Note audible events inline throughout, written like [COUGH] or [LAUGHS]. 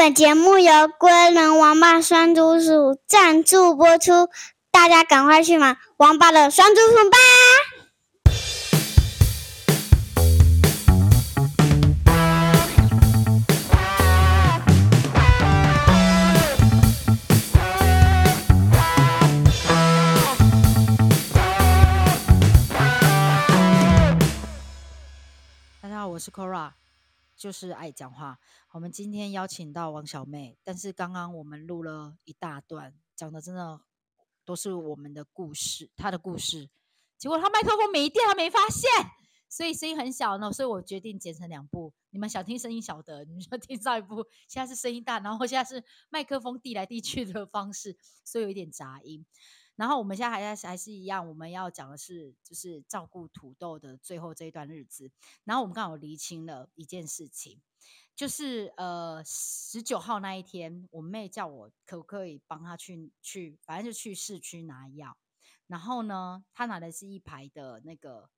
本节目由龟人王八酸猪鼠赞助播出，大家赶快去买王八的酸猪鼠吧！大家好，我是 Cora。就是爱讲话。我们今天邀请到王小妹，但是刚刚我们录了一大段，讲的真的都是我们的故事，她的故事。结果她麦克风没电，她没发现，所以声音很小呢。所以我决定剪成两部。你们想听声音小的，你们就听上一部。现在是声音大，然后现在是麦克风递来递去的方式，所以有一点杂音。然后我们现在还还是一样，我们要讲的是就是照顾土豆的最后这一段日子。然后我们刚好厘清了一件事情，就是呃十九号那一天，我妹叫我可不可以帮她去去，反正就去市区拿药。然后呢，她拿的是一排的那个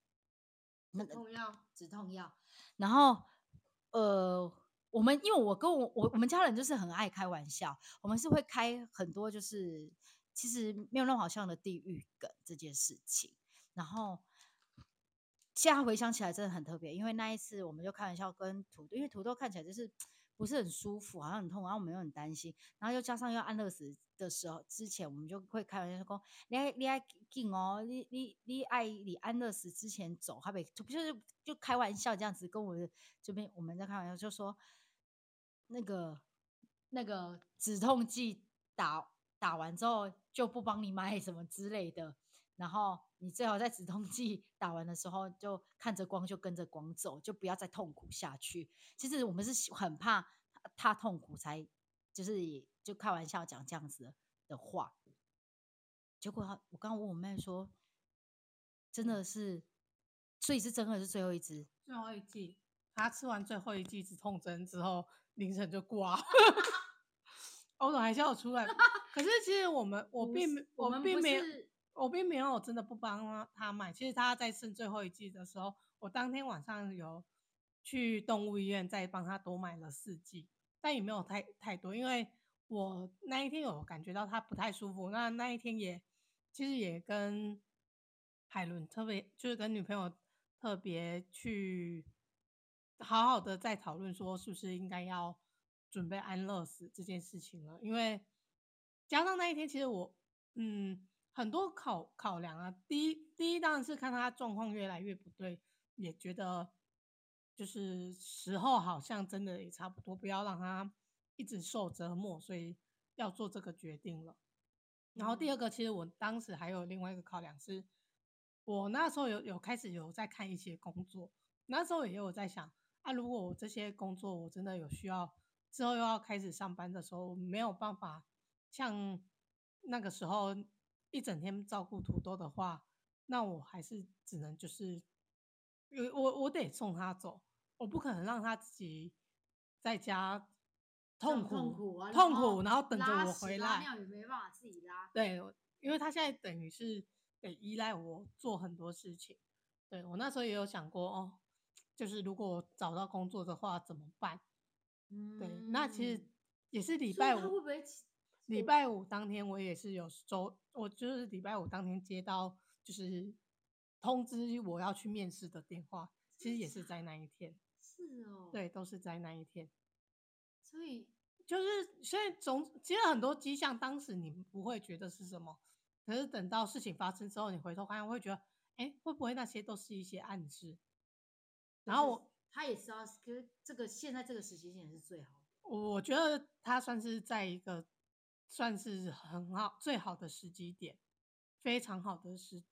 止痛药，止痛药。然后呃，我们因为我跟我我我们家人就是很爱开玩笑，我们是会开很多就是。其实没有那么好笑的地狱梗这件事情，然后现在回想起来真的很特别，因为那一次我们就开玩笑跟土豆，因为土豆看起来就是 [TSK] 不是很舒服，好像很痛，然后我们又很担心，然后又加上要安乐死的时候之前，我们就会开玩笑说：“你爱你爱紧哦，你你你爱你安乐死之前走，还没就不就是就开玩笑这样子跟我这边我们在开玩笑，就说那个那个止痛剂打。”打完之后就不帮你买什么之类的，然后你最好在止痛剂 [LAUGHS] 打完的时候就看着光就跟着光走，就不要再痛苦下去。其实我们是很怕他痛苦才就是就开玩笑讲这样子的话。结果我刚刚问我妹说，真的是，所以是真的是最后一支，最后一剂，他吃完最后一剂止痛针之后 [LAUGHS] 凌晨就挂，[LAUGHS] 我怎么还笑出来？[LAUGHS] 可是其实我们我并没我并没有我并没有真的不帮他买。其实他在剩最后一季的时候，我当天晚上有去动物医院再帮他多买了四季，但也没有太太多，因为我那一天有感觉到他不太舒服。那那一天也其实也跟海伦特别就是跟女朋友特别去好好的在讨论说是不是应该要准备安乐死这件事情了，因为。加上那一天，其实我，嗯，很多考考量啊。第一，第一当然是看他状况越来越不对，也觉得就是时候好像真的也差不多，不要让他一直受折磨，所以要做这个决定了。然后第二个，其实我当时还有另外一个考量是，我那时候有有开始有在看一些工作，那时候也有在想，啊，如果我这些工作我真的有需要，之后又要开始上班的时候，没有办法。像那个时候一整天照顾土豆的话，那我还是只能就是，我我得送他走，我不可能让他自己在家痛苦痛苦，痛苦，然后等着我回来。拉尿也没办法自己拉。对，因为他现在等于是得依赖我做很多事情。对，我那时候也有想过哦，就是如果我找到工作的话怎么办？嗯，对，那其实也是礼拜五。礼拜五当天，我也是有收，我就是礼拜五当天接到就是通知我要去面试的电话，其实也是在那一天。[LAUGHS] 是哦，对，都是在那一天。所以就是现在总其实很多迹象，当时你不会觉得是什么，可是等到事情发生之后，你回头看会觉得，哎，会不会那些都是一些暗示？然后我他也是啊，可是这个现在这个时间点是最好的。我觉得他算是在一个。算是很好，最好的时机点，非常好的时，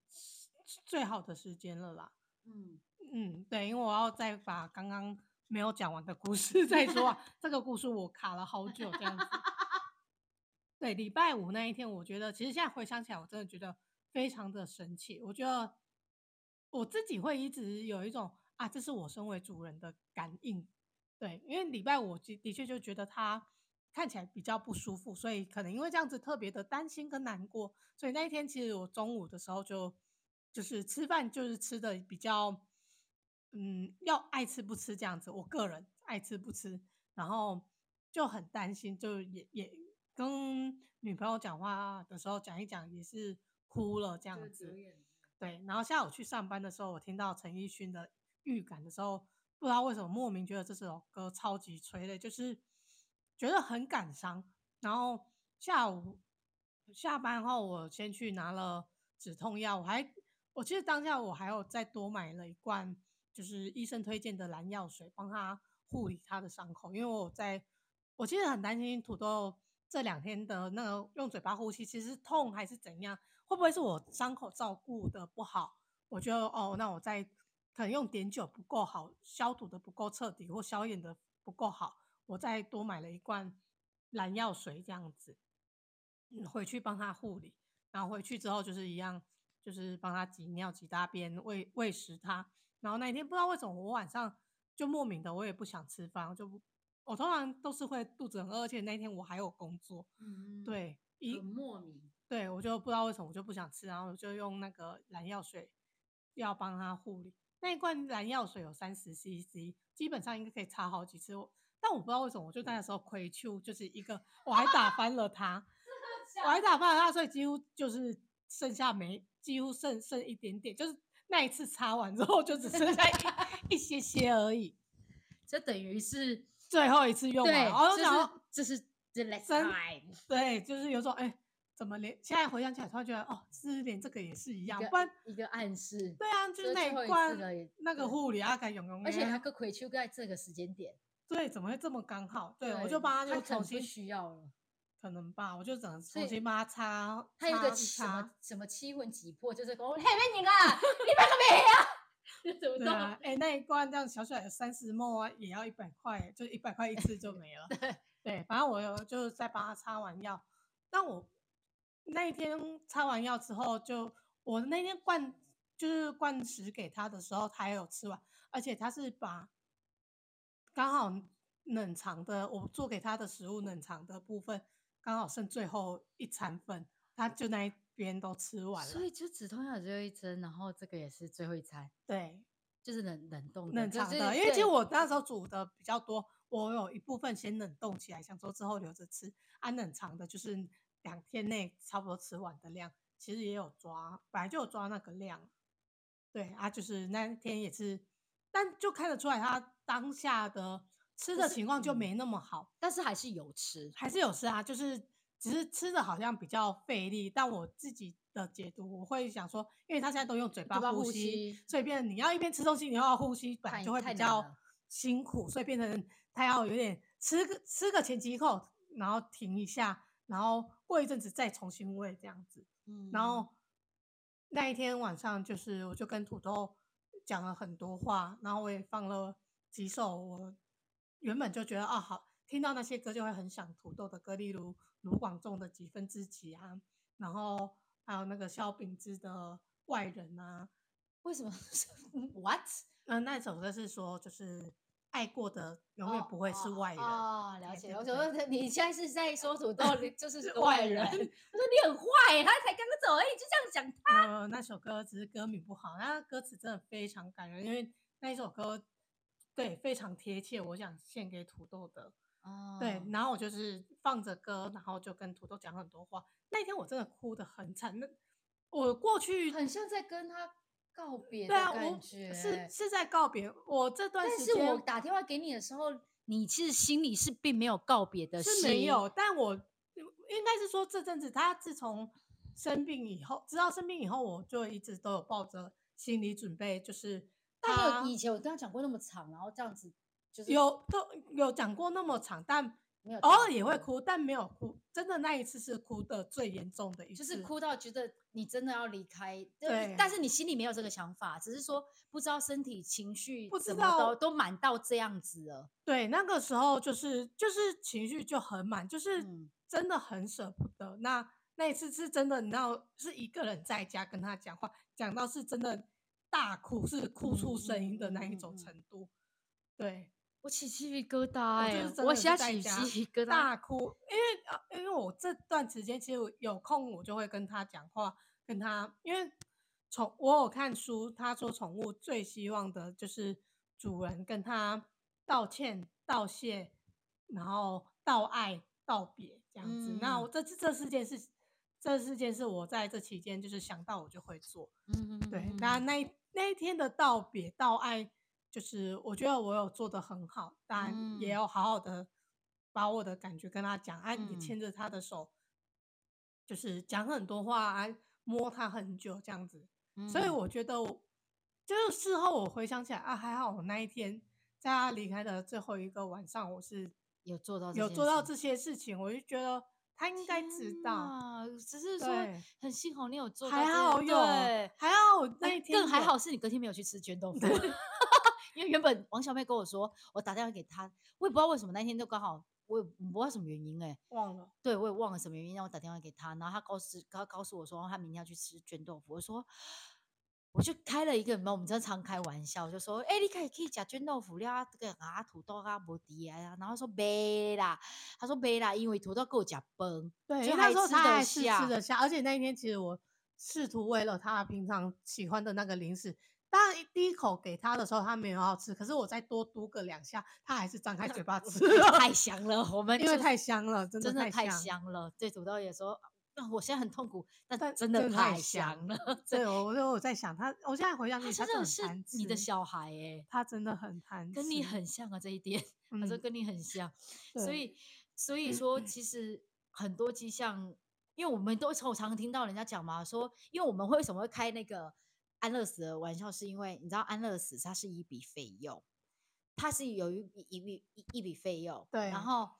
最好的时间了啦。嗯嗯，对，因为我要再把刚刚没有讲完的故事 [LAUGHS] 再说啊。这个故事我卡了好久，这样子。[LAUGHS] 对，礼拜五那一天，我觉得其实现在回想起来，我真的觉得非常的神奇。我觉得我自己会一直有一种啊，这是我身为主人的感应。对，因为礼拜五的的确就觉得他。看起来比较不舒服，所以可能因为这样子特别的担心跟难过，所以那一天其实我中午的时候就就是吃饭就是吃的比较，嗯，要爱吃不吃这样子，我个人爱吃不吃，然后就很担心，就也也跟女朋友讲话的时候讲一讲，也是哭了这样子。对，然后下午去上班的时候，我听到陈奕迅的预感的时候，不知道为什么莫名觉得这首歌超级催泪，就是觉得很感伤。然后下午下班后，我先去拿了止痛药，我还我其实当下我还有再多买了一罐，就是医生推荐的蓝药水，帮他护理他的伤口，因为我在，我其实很担心土豆这两天的那个用嘴巴呼吸，其实痛还是怎样，会不会是我伤口照顾的不好？我觉得哦，那我再可能用碘酒不够好，消毒的不够彻底，或消炎的不够好，我再多买了一罐蓝药水这样子，嗯，回去帮他护理，然后回去之后就是一样，就是帮他挤尿、挤大便、喂喂食他，然后那一天不知道为什么我晚上。就莫名的，我也不想吃饭，就我通常都是会肚子很饿，而且那天我还有工作，嗯，对，一莫名，对我就不知道为什么我就不想吃，然后我就用那个蓝药水要帮他护理。那一罐蓝药水有三十 CC，基本上应该可以擦好几次。但我不知道为什么，我就那时候亏去就是一个，我还打翻了它，[LAUGHS] 我还打翻了它，所以几乎就是剩下没，几乎剩剩一点点，就是那一次擦完之后就只剩下 [LAUGHS] 一。一些些而已，这等于是最后一次用完。然后想，这是 the last time。对，就是有种哎，怎么连现在回想起来，突然觉得哦，是连这个也是一样，不然一个暗示。对啊，就是那一罐那个护理阿敢用用，而且他个亏就在这个时间点。对，怎么会这么刚好？对，我就帮他就重新需要了，可能吧，我就只能重新帮他擦。他有个什么什么七魂挤魄，就是说 [LAUGHS] 嘿，美女啊，你买个没啊？对啊，哎、欸，那一罐这样小小的三十 ml 啊，也要一百块，就一百块一次就没了。[LAUGHS] 对，对，反正我有就是在帮他擦完药。但我那一天擦完药之后就，就我那天灌就是灌食给他的时候，他也有吃完，而且他是把刚好冷藏的我做给他的食物冷藏的部分，刚好剩最后一餐份，他就那一。边都吃完了，所以就止痛药只有一针，然后这个也是最后一餐。对，就是冷冷冻冷藏的，因为其实我那时候煮的比较多，我有一部分先冷冻起来，想说之后留着吃。按冷藏的，就是两天内差不多吃完的量，其实也有抓，本来就有抓那个量。对啊，就是那天也是，但就看得出来他当下的吃的情况就没那么好，但是还是有吃，还是有吃啊，就是。只是吃的好像比较费力，但我自己的解读，我会想说，因为他现在都用嘴巴呼吸，呼吸所以变成你要一边吃东西，你又要呼吸，本来就会比较辛苦，所以变成他要有点吃个吃个前几口，然后停一下，然后过一阵子再重新喂这样子。嗯，然后那一天晚上就是我就跟土豆讲了很多话，然后我也放了几首我原本就觉得啊好。听到那些歌就会很想土豆的歌，例如卢广仲的几分之几啊，然后还有那个萧秉之的外人啊。为什么？[LAUGHS] What？嗯，那首歌是说就是爱过的永远不会是外人。哦，了解。我说你现在是在说土豆 [LAUGHS] 就是外人。他说你很坏，他才刚刚走而已，就这样讲他。呃，那首歌只是歌名不好，那歌词真的非常感人，因为那一首歌对非常贴切，我想献给土豆的。哦，对，然后我就是放着歌，然后就跟土豆讲很多话。那天我真的哭得很惨，那我过去很像在跟他告别的感觉，对啊，是是在告别。我这段时间，但是我打电话给你的时候，你其实心里是并没有告别的心，是没有。但我应该是说，这阵子他自从生病以后，知道生病以后，我就一直都有抱着心理准备，就是他以前我跟他讲过那么长，然后这样子。就是、有都有讲过那么长，但偶尔也会哭，但没有哭。真的那一次是哭的最严重的一次，就是哭到觉得你真的要离开。对，但是你心里没有这个想法，只是说不知道身体情绪不知道都满到这样子了。对，那个时候就是就是情绪就很满，就是真的很舍不得。嗯、那那一次是真的，你知道是一个人在家跟他讲话，讲到是真的大哭，是哭出声音的那一种程度。嗯嗯嗯、对。我起鸡皮疙瘩哎！我现在起鸡皮疙瘩，大哭，因为因为我这段时间其实有空，我就会跟他讲话，跟他，因为宠我有看书，他说宠物最希望的就是主人跟他道歉、道谢，然后道爱道别这样子。嗯、那我这这四件事，这四件事我在这期间就是想到我就会做。嗯嗯，对。那那那一天的道别道爱，就是我觉得我有做的很好，但也要好好的把我的感觉跟他讲，哎、你牵着他的手，就是讲很多话，啊，摸他很久这样子。嗯、所以我觉得我。就是事后我回想起来啊，还好我那一天在他离开的最后一个晚上，我是有做到有做到这些事情，我就觉得他应该知道，只是说很幸好你有做到，还好有，还好我那一天更还好是你隔天没有去吃卷 [LAUGHS] 豆腐，因为原本王小妹跟我说，我打电话给她，我也不知道为什么那天就刚好，我也不知道什么原因哎、欸，忘了，对我也忘了什么原因让我打电话给她，然后她告诉他告诉我说他明天要去吃绢豆腐，我说。我就开了一个，我们经常开玩笑，就说：“哎、欸，你可以可以夹卷豆腐了，这个啊土豆啊无敌啊。”然后说没啦，他说没啦，因为土豆够吃饭，对，就那时候他还是吃得下，而且那一天其实我试图为了他平常喜欢的那个零食，当然第一口给他的时候他没有要吃，可是我再多嘟个两下，他还是张开嘴巴吃，[LAUGHS] 太香了，我们因为太香了，真的太香，了。对，土豆也说。我现在很痛苦，但真的太香了。[LAUGHS] 对，我说我在想他，我现在回想起他真的是你的小孩哎，他真的很贪吃，跟你很像啊这一点。[LAUGHS] 他说跟你很像，所以所以说其实很多迹象，因为我们都常常听到人家讲嘛，说因为我们为什么会开那个安乐死的玩笑，是因为你知道安乐死它是一笔费用，它是有一笔一笔一一笔费用，对，然后。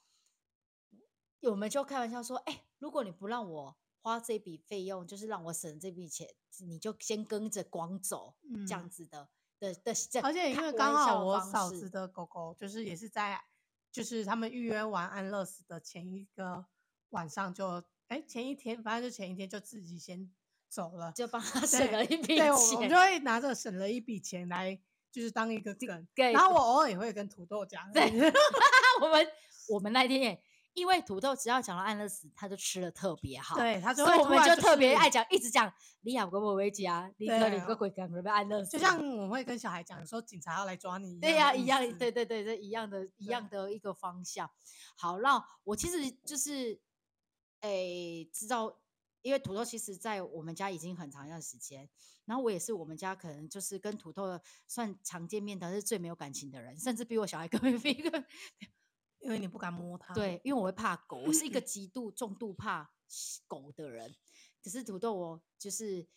我们就开玩笑说，哎、欸，如果你不让我花这笔费用，就是让我省这笔钱，你就先跟着光走，嗯、这样子的的的。而且因为刚好我嫂子的狗狗，就是也是在，就是他们预约完安乐死的前一个晚上就，哎、欸，前一天，反正就前一天就自己先走了，就帮他省了一笔钱。对，我们就会拿着省了一笔钱来，就是当一个梗。对然后我偶尔也会跟土豆讲，对，[LAUGHS] 我们我们那天也。因为土豆只要讲到安乐死，他就吃的特别好，对，他就所以我们就特别爱讲，一直讲李亚国维吉啊，李克李个鬼干什么安乐死？就像我会跟小孩讲说警察要来抓你对呀、啊，一样，对对对，这一样的，一样的一个方向。好，那我其实就是，诶、欸，知道，因为土豆其实在我们家已经很长一段时间，然后我也是我们家可能就是跟土豆算常见面的，是最没有感情的人，甚至比我小孩更没一个。因为你不敢摸它，对，因为我会怕狗，我是一个 [LAUGHS] 极度重度怕狗的人。可是土豆，我就是，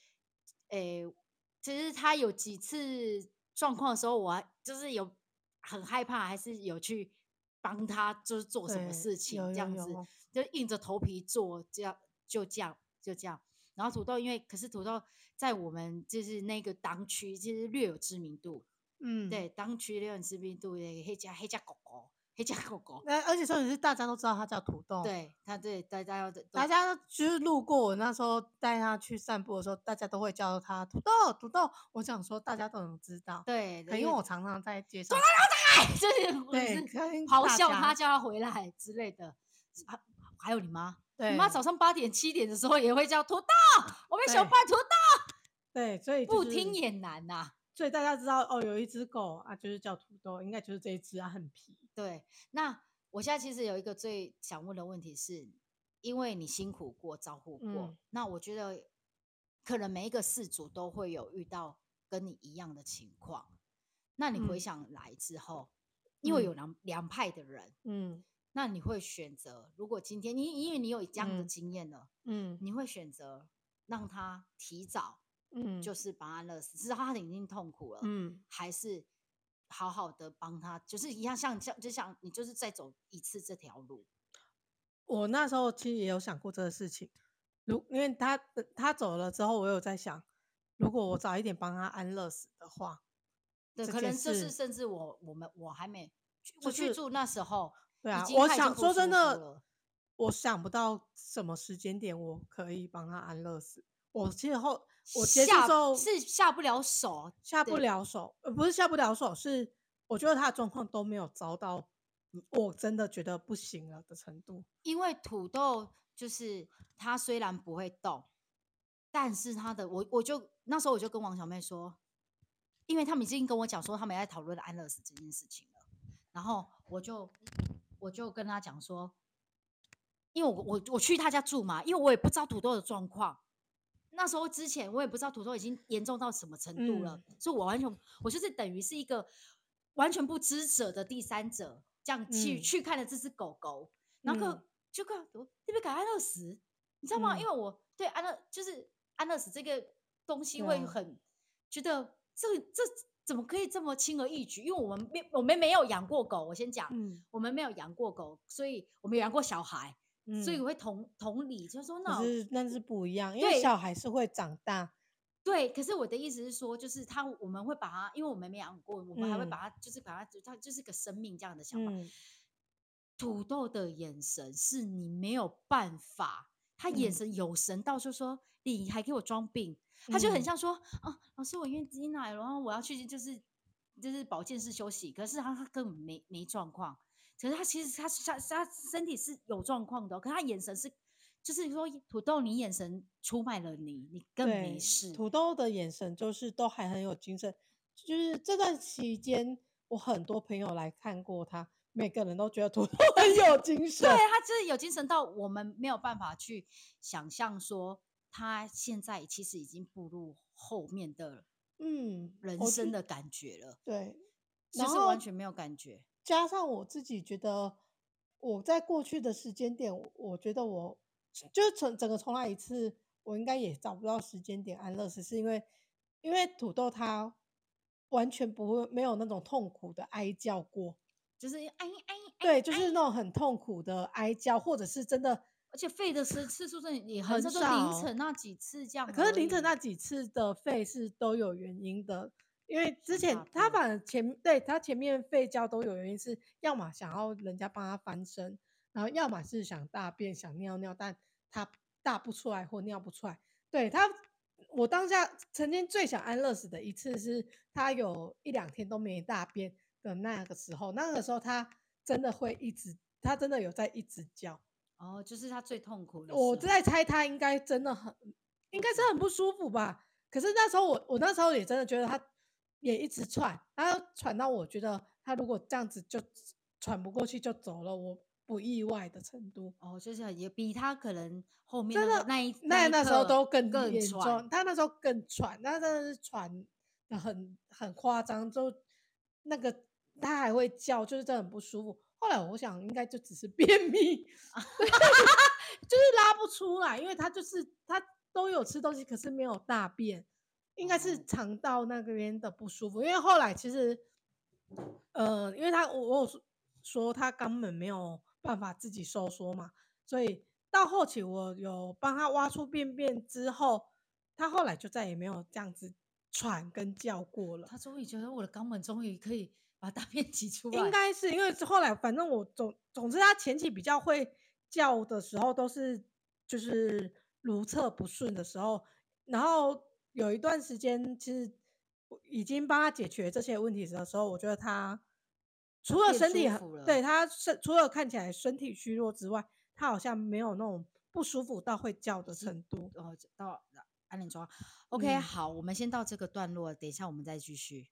诶、欸，其实他有几次状况的时候，我还就是有很害怕，还是有去帮他，就是做什么事情这样子，就硬着头皮做，这样就这样就这样。然后土豆，因为可是土豆在我们就是那个当区，其实略有知名度，嗯，对，当区略有知名度的黑家黑家狗狗。黑家狗狗，那而且重点是大家都知道它叫土豆，对，它对大家要大家就是路过我那时候带它去散步的时候，大家都会叫它土豆土豆。我想说大家都能知道，对，因为我常常在街上，就是对，咆哮它叫它回来之类的。还还有你妈，你妈早上八点七点的时候也会叫土豆，我们小班土豆，对，所以不听也难呐。所以大家知道哦，有一只狗啊，就是叫土豆，应该就是这一只啊，很皮。对，那我现在其实有一个最想问的问题是，因为你辛苦过，照顾过，嗯、那我觉得可能每一个饲主都会有遇到跟你一样的情况。那你回想来之后，嗯、因为有两两派的人，嗯，那你会选择，如果今天你因为你有这样的经验了，嗯，你会选择让他提早，嗯，就是把他勒死，知道他已经痛苦了，嗯，还是？好好的帮他，就是一样像像就像你就是再走一次这条路。我那时候其实也有想过这个事情，如因为他他走了之后，我有在想，如果我早一点帮他安乐死的话，对，可能就是甚至我我们我还没我去住那时候，对啊，我想说真的，我想不到什么时间点我可以帮他安乐死。我其实后。我接触之后是下不了手，下不了手，呃，不是下不了手，是我觉得他的状况都没有遭到我真的觉得不行了的程度。因为土豆就是他虽然不会动，但是他的我我就那时候我就跟王小妹说，因为他们已经跟我讲说他们在讨论安乐死这件事情了，然后我就。我就跟他讲说，因为我我我去他家住嘛，因为我也不知道土豆的状况。那时候之前我也不知道土豆已经严重到什么程度了，嗯、所以我完全我就是等于是一个完全不知者的第三者，这样去、嗯、去看了这只狗狗，然后就告诉我你别给安乐死，你知道吗？嗯、因为我对安乐就是安乐死这个东西会很、嗯、觉得这这怎么可以这么轻而易举？因为我们没我们没有养过狗，我先讲，嗯、我们没有养过狗，所以我们养过小孩。所以我会同同理，就是说那是那是不一样，因为小孩是会长大。对，可是我的意思是说，就是他我们会把他，因为我们没养过，我们还会把他，就是把他，他就是个生命这样的想法。土豆的眼神是你没有办法，他眼神有神到就说你还给我装病，[LAUGHS] 他就很像说啊，老师我月经来了，然后我要去就是就是保健室休息，可是他他根本没没状况。可是他其实他他他身体是有状况的，可是他眼神是，就是说土豆，你眼神出卖了你，你更没事。土豆的眼神就是都还很有精神，就是这段期间我很多朋友来看过他，每个人都觉得土豆很有精神。对，他就是有精神到我们没有办法去想象说他现在其实已经步入后面的嗯人生的感觉了。对，就是完全没有感觉。加上我自己觉得，我在过去的时间点，我觉得我就从整个重来一次，我应该也找不到时间点安乐死，是因为因为土豆它完全不会没有那种痛苦的哀叫过，就是哎哎对，就是那种很痛苦的哀叫，或者是真的，而且吠的次次数是也很少，凌晨那几次这样，可是凌晨那几次的吠是都有原因的。因为之前他反正前对他前面吠叫都有原因，是要么想要人家帮他翻身，然后要么是想大便想尿尿，但他大不出来或尿不出来。对他，我当下曾经最想安乐死的一次是，他有一两天都没大便的那个时候，那个时候他真的会一直，他真的有在一直叫。哦，就是他最痛苦的。我在猜他应该真的很，应该是很不舒服吧。可是那时候我我那时候也真的觉得他。也一直喘，然后喘到我觉得他如果这样子就喘不过去就走了，我不意外的程度。哦，就是也比他可能后面的那一那那，那时候都更更喘，他那时候更喘，他真的是喘的很很夸张，就那个他还会叫，就是真的很不舒服。后来我想应该就只是便秘，[LAUGHS] 就是拉不出来，因为他就是他都有吃东西，可是没有大便。应该是肠道那边的不舒服，因为后来其实，呃，因为他我我有说他根本没有办法自己收缩嘛，所以到后期我有帮他挖出便便之后，他后来就再也没有这样子喘跟叫过了。他终于觉得我的肛门终于可以把大便挤出来。应该是因为后来反正我总总之他前期比较会叫的时候都是就是如厕不顺的时候，然后。有一段时间，其实已经帮他解决这些问题的时候，我觉得他除了身体很对他身，除了看起来身体虚弱之外，他好像没有那种不舒服到会叫的程度。哦，到安宁装，OK，、嗯、好，我们先到这个段落，等一下我们再继续。